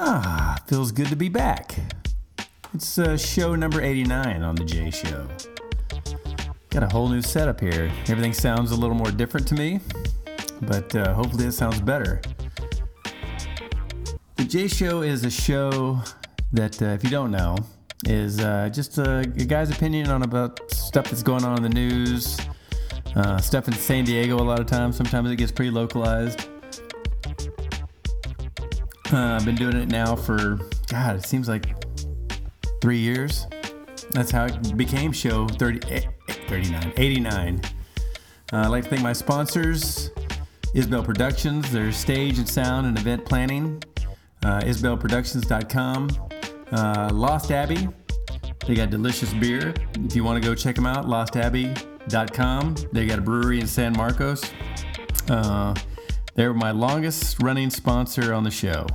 Ah, feels good to be back. It's uh, show number 89 on The J Show. Got a whole new setup here. Everything sounds a little more different to me, but uh, hopefully it sounds better. The J Show is a show that, uh, if you don't know, is uh, just a, a guy's opinion on about stuff that's going on in the news, uh, stuff in San Diego a lot of times. Sometimes it gets pretty localized. Uh, I've been doing it now for, God, it seems like three years. That's how it became show 30, eh, eh, 39, 89. Uh, I'd like to thank my sponsors, Isbell Productions, their stage and sound and event planning, uh, IsbellProductions.com, uh, Lost Abbey, they got delicious beer. If you want to go check them out, lostabbey.com. They got a brewery in San Marcos. Uh, they're my longest running sponsor on the show,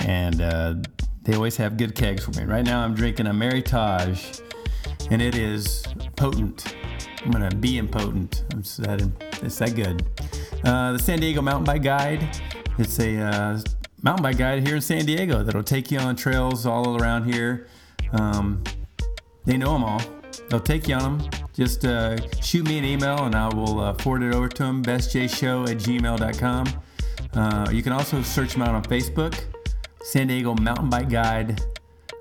and uh, they always have good kegs for me. Right now, I'm drinking a Meritage, and it is potent. I'm gonna be impotent. I'm just that, it's that good. Uh, the San Diego Mountain Bike Guide. It's a uh, mountain bike guide here in San Diego that'll take you on trails all around here. Um, they know them all. They'll take you on them. Just uh, shoot me an email and I will uh, forward it over to them. BestJShow at gmail.com. Uh, you can also search them out on Facebook. San Diego Mountain Bike Guide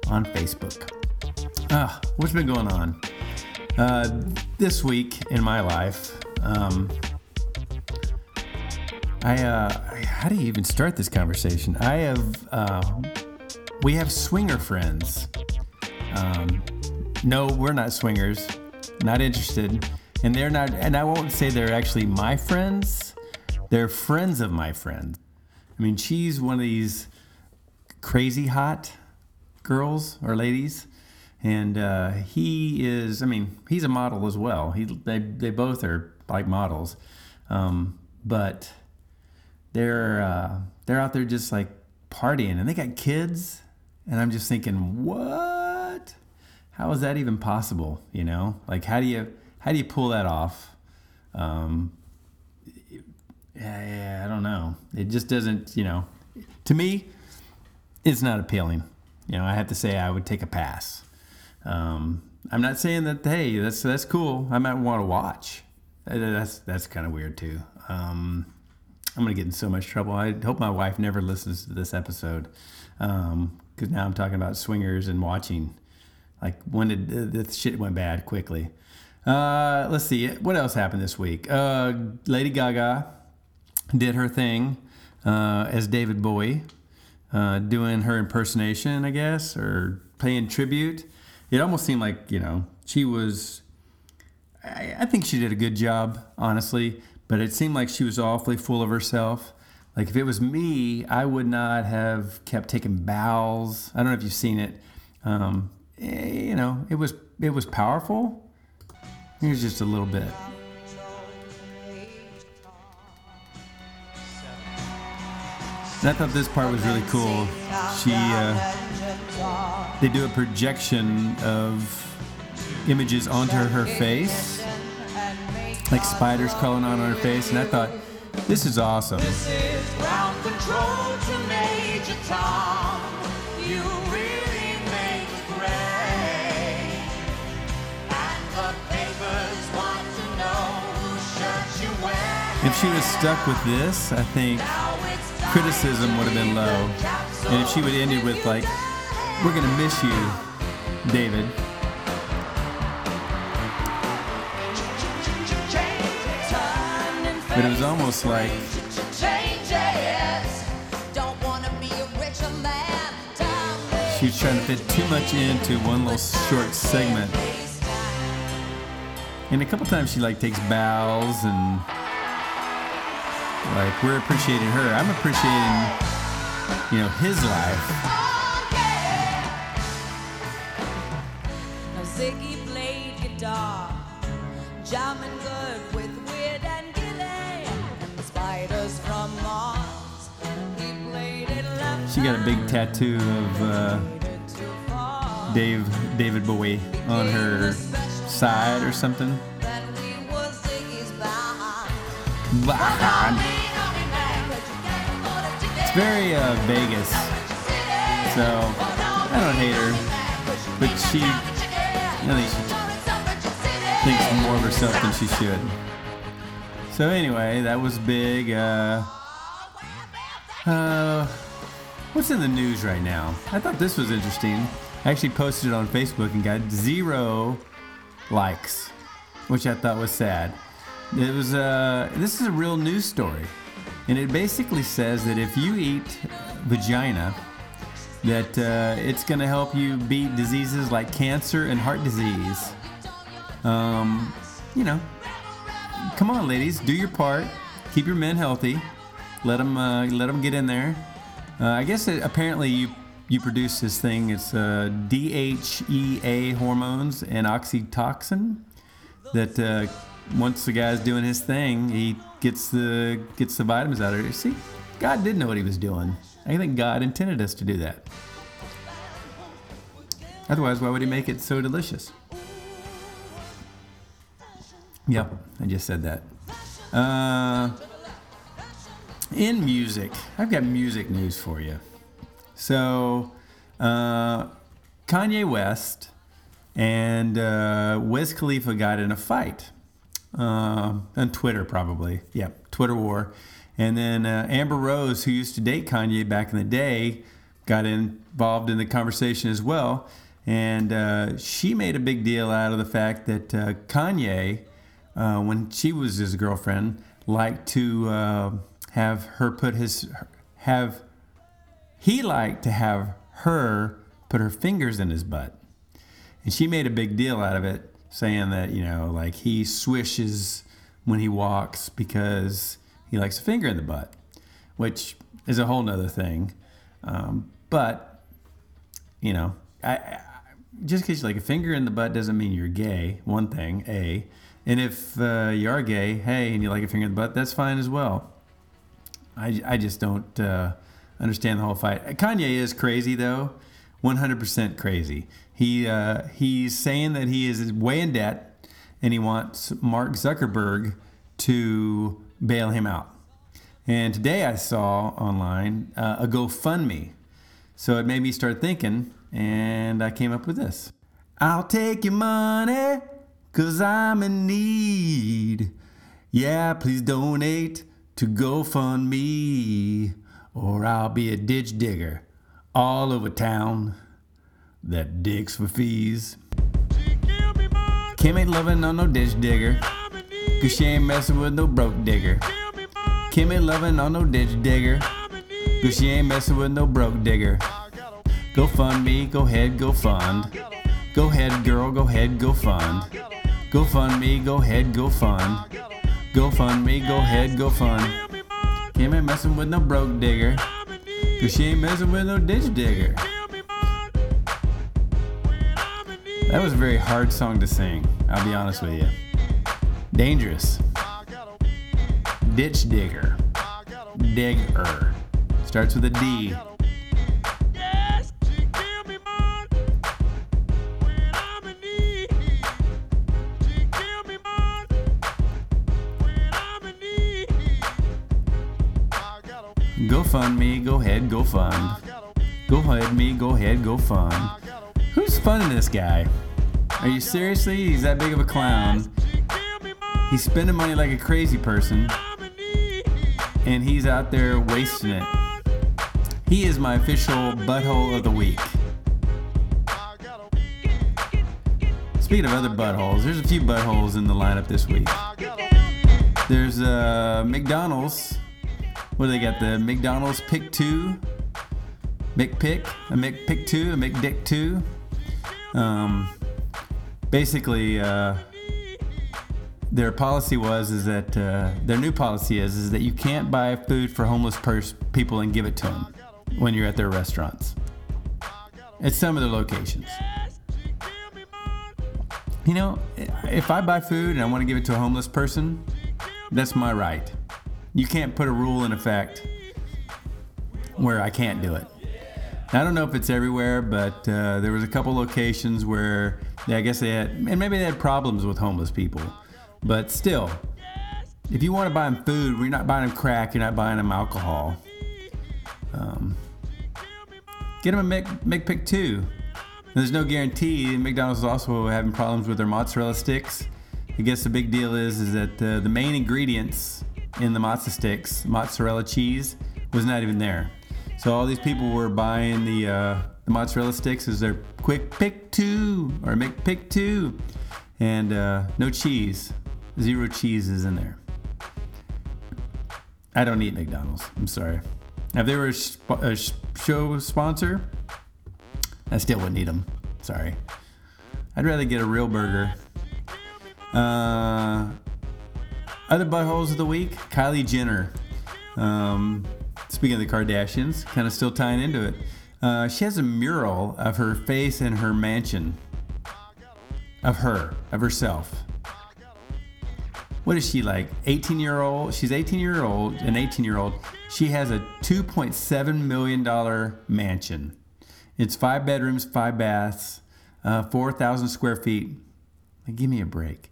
on Facebook. Ah, what's been going on? Uh, this week in my life, um, I, uh, how do you even start this conversation? I have, uh, we have swinger friends. Um, no, we're not swingers. Not interested. And they're not, and I won't say they're actually my friends. They're friends of my friend. I mean, she's one of these crazy hot girls or ladies. And uh, he is, I mean, he's a model as well. He, they, they both are like models. Um, but they're, uh, they're out there just like partying and they got kids. And I'm just thinking, what? How is that even possible? You know, like how do you how do you pull that off? Um, yeah, I don't know. It just doesn't. You know, to me, it's not appealing. You know, I have to say I would take a pass. Um, I'm not saying that. Hey, that's that's cool. I might want to watch. Uh, that's that's kind of weird too. Um, I'm gonna get in so much trouble. I hope my wife never listens to this episode because um, now I'm talking about swingers and watching. Like when did the shit went bad quickly? Uh, let's see what else happened this week. Uh, Lady Gaga did her thing uh, as David Bowie, uh, doing her impersonation, I guess, or paying tribute. It almost seemed like you know she was. I, I think she did a good job, honestly, but it seemed like she was awfully full of herself. Like if it was me, I would not have kept taking bows. I don't know if you've seen it. Um, you know, it was it was powerful. Here's just a little bit. And I thought this part was really cool. She, uh, they do a projection of images onto her face, like spiders crawling on her face, and I thought, this is awesome. She was stuck with this, I think criticism would have been low. And if she would end it with like, "We're gonna miss you, David." But it was almost like she was trying to fit too much into one little short segment. And a couple times she like takes bows and like we're appreciating her. I'm appreciating, you know, his life. Now Ziggy played guitar, jamming good with Weird and Gilly. Spiders from Mars. He played it She got a big tattoo of uh, Dave David Bowie on her side or something. Very uh, Vegas. So I don't hate her, but she, she thinks more of herself than she should. So anyway, that was big. Uh, uh, what's in the news right now? I thought this was interesting. I actually posted it on Facebook and got zero likes, which I thought was sad. It was uh, this is a real news story, and it basically says that if you eat vagina, that uh, it's going to help you beat diseases like cancer and heart disease. Um, you know, come on, ladies, do your part. Keep your men healthy. Let them uh, let them get in there. Uh, I guess it, apparently you you produce this thing. It's uh, DHEA hormones and oxytocin that uh, once the guy's doing his thing, he gets the gets the vitamins out of it. See, God did know what He was doing. I think God intended us to do that. Otherwise, why would He make it so delicious? Yep, I just said that. Uh, in music, I've got music news for you. So, uh, Kanye West and uh, Wiz Khalifa got in a fight uh, on Twitter, probably. Yeah, Twitter war. And then uh, Amber Rose, who used to date Kanye back in the day, got involved in the conversation as well. And uh, she made a big deal out of the fact that uh, Kanye, uh, when she was his girlfriend, liked to uh, have her put his have he liked to have her put her fingers in his butt. And she made a big deal out of it, saying that, you know, like he swishes when he walks because he likes a finger in the butt, which is a whole nother thing. Um, but, you know, I, I just because you like a finger in the butt doesn't mean you're gay, one thing, A. And if uh, you are gay, hey, and you like a finger in the butt, that's fine as well. I, I just don't uh, understand the whole fight. Kanye is crazy, though. 100% crazy. He uh, he's saying that he is way in debt, and he wants Mark Zuckerberg to bail him out. And today I saw online uh, a GoFundMe, so it made me start thinking, and I came up with this: I'll take your money, cause I'm in need. Yeah, please donate to GoFundMe, or I'll be a ditch digger all over town that digs for fees. Kim ain't loving on no ditch digger, cause she ain't messing with no broke digger. Kim ain't loving on no ditch digger, cause she ain't messing with no broke digger. Go fund me, go ahead, go fund. Go ahead, girl, go ahead, go fund. Go fund me, go ahead, go fund. Go fund me, go ahead, go fund. Kim ain't messing with no broke digger. Cause she ain't messing with no ditch digger. That was a very hard song to sing, I'll be honest with you. Dangerous. Ditch digger. Digger. Starts with a D. Go fund me, go ahead, go fund. Go ahead, me, go ahead, go fund. Who's funding this guy? Are you seriously? He's that big of a clown. He's spending money like a crazy person. And he's out there wasting it. He is my official butthole of the week. Speaking of other buttholes, there's a few buttholes in the lineup this week. There's uh, McDonald's what do they got? The McDonald's Pick Two, McPick, a McPick Two, a McDick Two. Um, basically, uh, their policy was is that uh, their new policy is is that you can't buy food for homeless pers- people and give it to them when you're at their restaurants. At some of their locations. You know, if I buy food and I want to give it to a homeless person, that's my right you can't put a rule in effect where I can't do it. I don't know if it's everywhere, but uh, there was a couple locations where yeah, I guess they had, and maybe they had problems with homeless people. But still, if you want to buy them food, you're not buying them crack, you're not buying them alcohol. Um, get them a Mc, McPick 2. There's no guarantee. McDonald's is also having problems with their mozzarella sticks. I guess the big deal is is that uh, the main ingredients in the mozza sticks, mozzarella cheese, was not even there. So all these people were buying the, uh, the mozzarella sticks as their quick pick two or make pick two, and uh, no cheese, zero cheese is in there. I don't eat McDonald's. I'm sorry. If they were a, sp- a show sponsor, I still wouldn't eat them. Sorry. I'd rather get a real burger. Uh, other buttholes of the week Kylie Jenner. Um, speaking of the Kardashians, kind of still tying into it. Uh, she has a mural of her face in her mansion. Of her, of herself. What is she like? 18 year old? She's 18 year old, an 18 year old. She has a $2.7 million mansion. It's five bedrooms, five baths, uh, 4,000 square feet. Give me a break.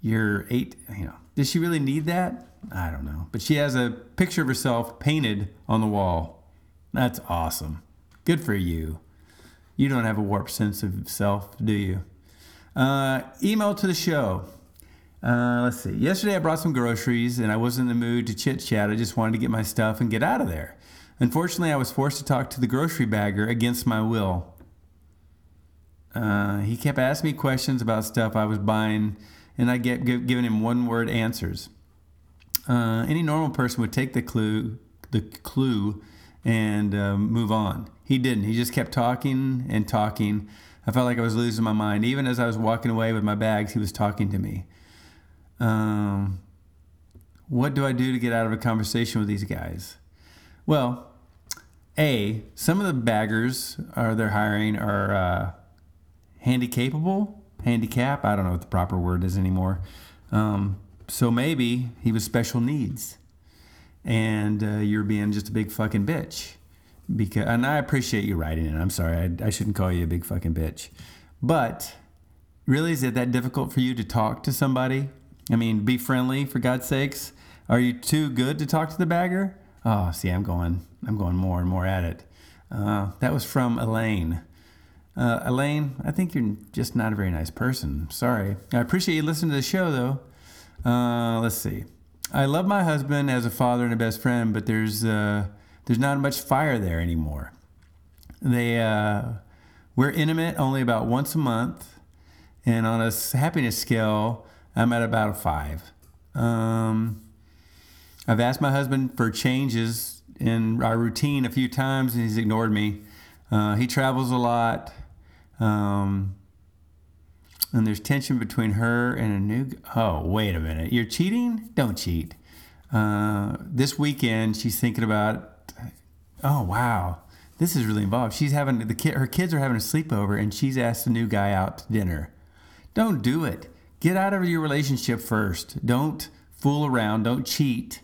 You're eight, you know. Does she really need that? I don't know. But she has a picture of herself painted on the wall. That's awesome. Good for you. You don't have a warped sense of self, do you? Uh, email to the show. Uh, let's see. Yesterday I brought some groceries and I wasn't in the mood to chit chat. I just wanted to get my stuff and get out of there. Unfortunately, I was forced to talk to the grocery bagger against my will. Uh, he kept asking me questions about stuff I was buying, and I kept giving him one-word answers. Uh, any normal person would take the clue, the clue, and uh, move on. He didn't. He just kept talking and talking. I felt like I was losing my mind. Even as I was walking away with my bags, he was talking to me. Um, what do I do to get out of a conversation with these guys? Well, A, some of the baggers are they're hiring are uh, handy capable, handicap. I don't know what the proper word is anymore. Um, so maybe he was special needs, and uh, you're being just a big fucking bitch. Because and I appreciate you writing it. I'm sorry, I, I shouldn't call you a big fucking bitch, but really, is it that difficult for you to talk to somebody I mean, be friendly for God's sakes. Are you too good to talk to the bagger? Oh, see, I'm going, I'm going more and more at it. Uh, that was from Elaine. Uh, Elaine, I think you're just not a very nice person. Sorry. I appreciate you listening to the show, though. Uh, let's see. I love my husband as a father and a best friend, but there's uh, there's not much fire there anymore. They uh, we're intimate only about once a month, and on a happiness scale, I'm at about a five. Um, I've asked my husband for changes in our routine a few times, and he's ignored me. Uh, he travels a lot, um, and there's tension between her and a new. Oh, wait a minute! You're cheating? Don't cheat. Uh, this weekend, she's thinking about. Oh wow, this is really involved. She's having the kid. Her kids are having a sleepover, and she's asked the new guy out to dinner. Don't do it. Get out of your relationship first. Don't fool around. Don't cheat.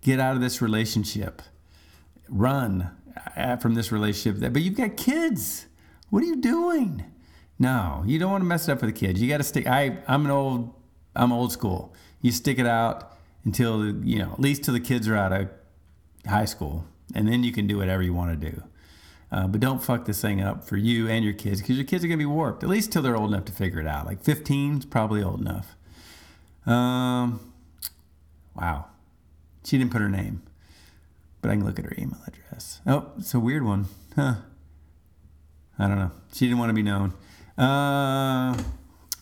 Get out of this relationship. Run uh, from this relationship. But you've got kids. What are you doing? No, you don't want to mess it up for the kids. You got to stick. I, I'm an old, I'm old school. You stick it out until you know, at least till the kids are out of high school, and then you can do whatever you want to do. Uh, but don't fuck this thing up for you and your kids because your kids are to be warped, at least till they're old enough to figure it out. Like 15 is probably old enough. Um, wow. She didn't put her name, but I can look at her email address. Oh, it's a weird one. Huh. I don't know. She didn't want to be known. Uh,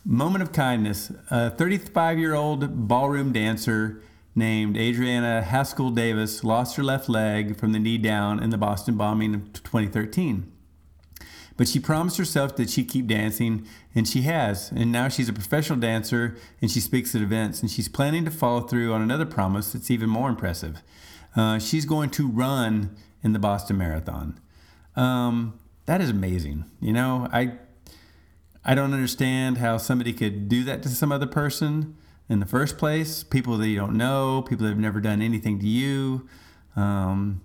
moment of kindness. A 35 year old ballroom dancer named Adriana Haskell Davis lost her left leg from the knee down in the Boston bombing of 2013. But she promised herself that she'd keep dancing, and she has. And now she's a professional dancer and she speaks at events, and she's planning to follow through on another promise that's even more impressive. Uh, she's going to run in the Boston Marathon. Um, that is amazing. You know, I I don't understand how somebody could do that to some other person in the first place, people that you don't know, people that have never done anything to you. Um,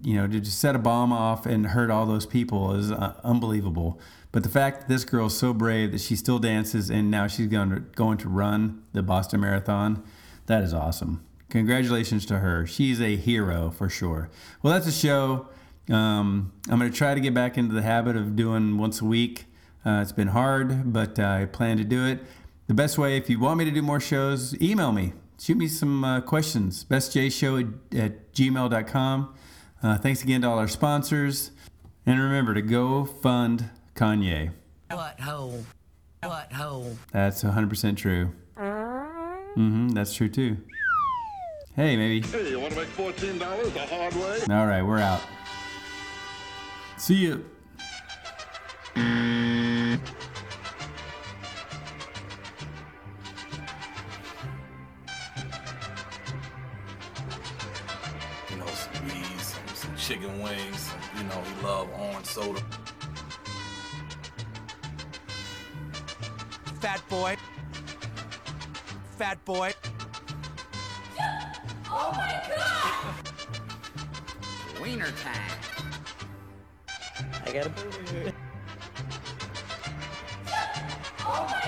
you know, to just set a bomb off and hurt all those people is uh, unbelievable. But the fact that this girl is so brave that she still dances and now she's going to, going to run the Boston Marathon, that is awesome. Congratulations to her. She's a hero for sure. Well, that's a show. Um, I'm going to try to get back into the habit of doing once a week. Uh, it's been hard, but uh, I plan to do it. The best way, if you want me to do more shows, email me. Shoot me some uh, questions. BestJShow at, at gmail.com. Uh, thanks again to all our sponsors. And remember to go fund Kanye. Butthole. Butthole. That's 100% true. Mm-hmm, that's true too. Hey, maybe. Hey, you want to make $14 the hard way? All right, we're out. See you. you know, some weed, some, some chicken wings, you know, he love orange soda. Fat boy. Fat boy. Oh my god! Wiener time. I got him.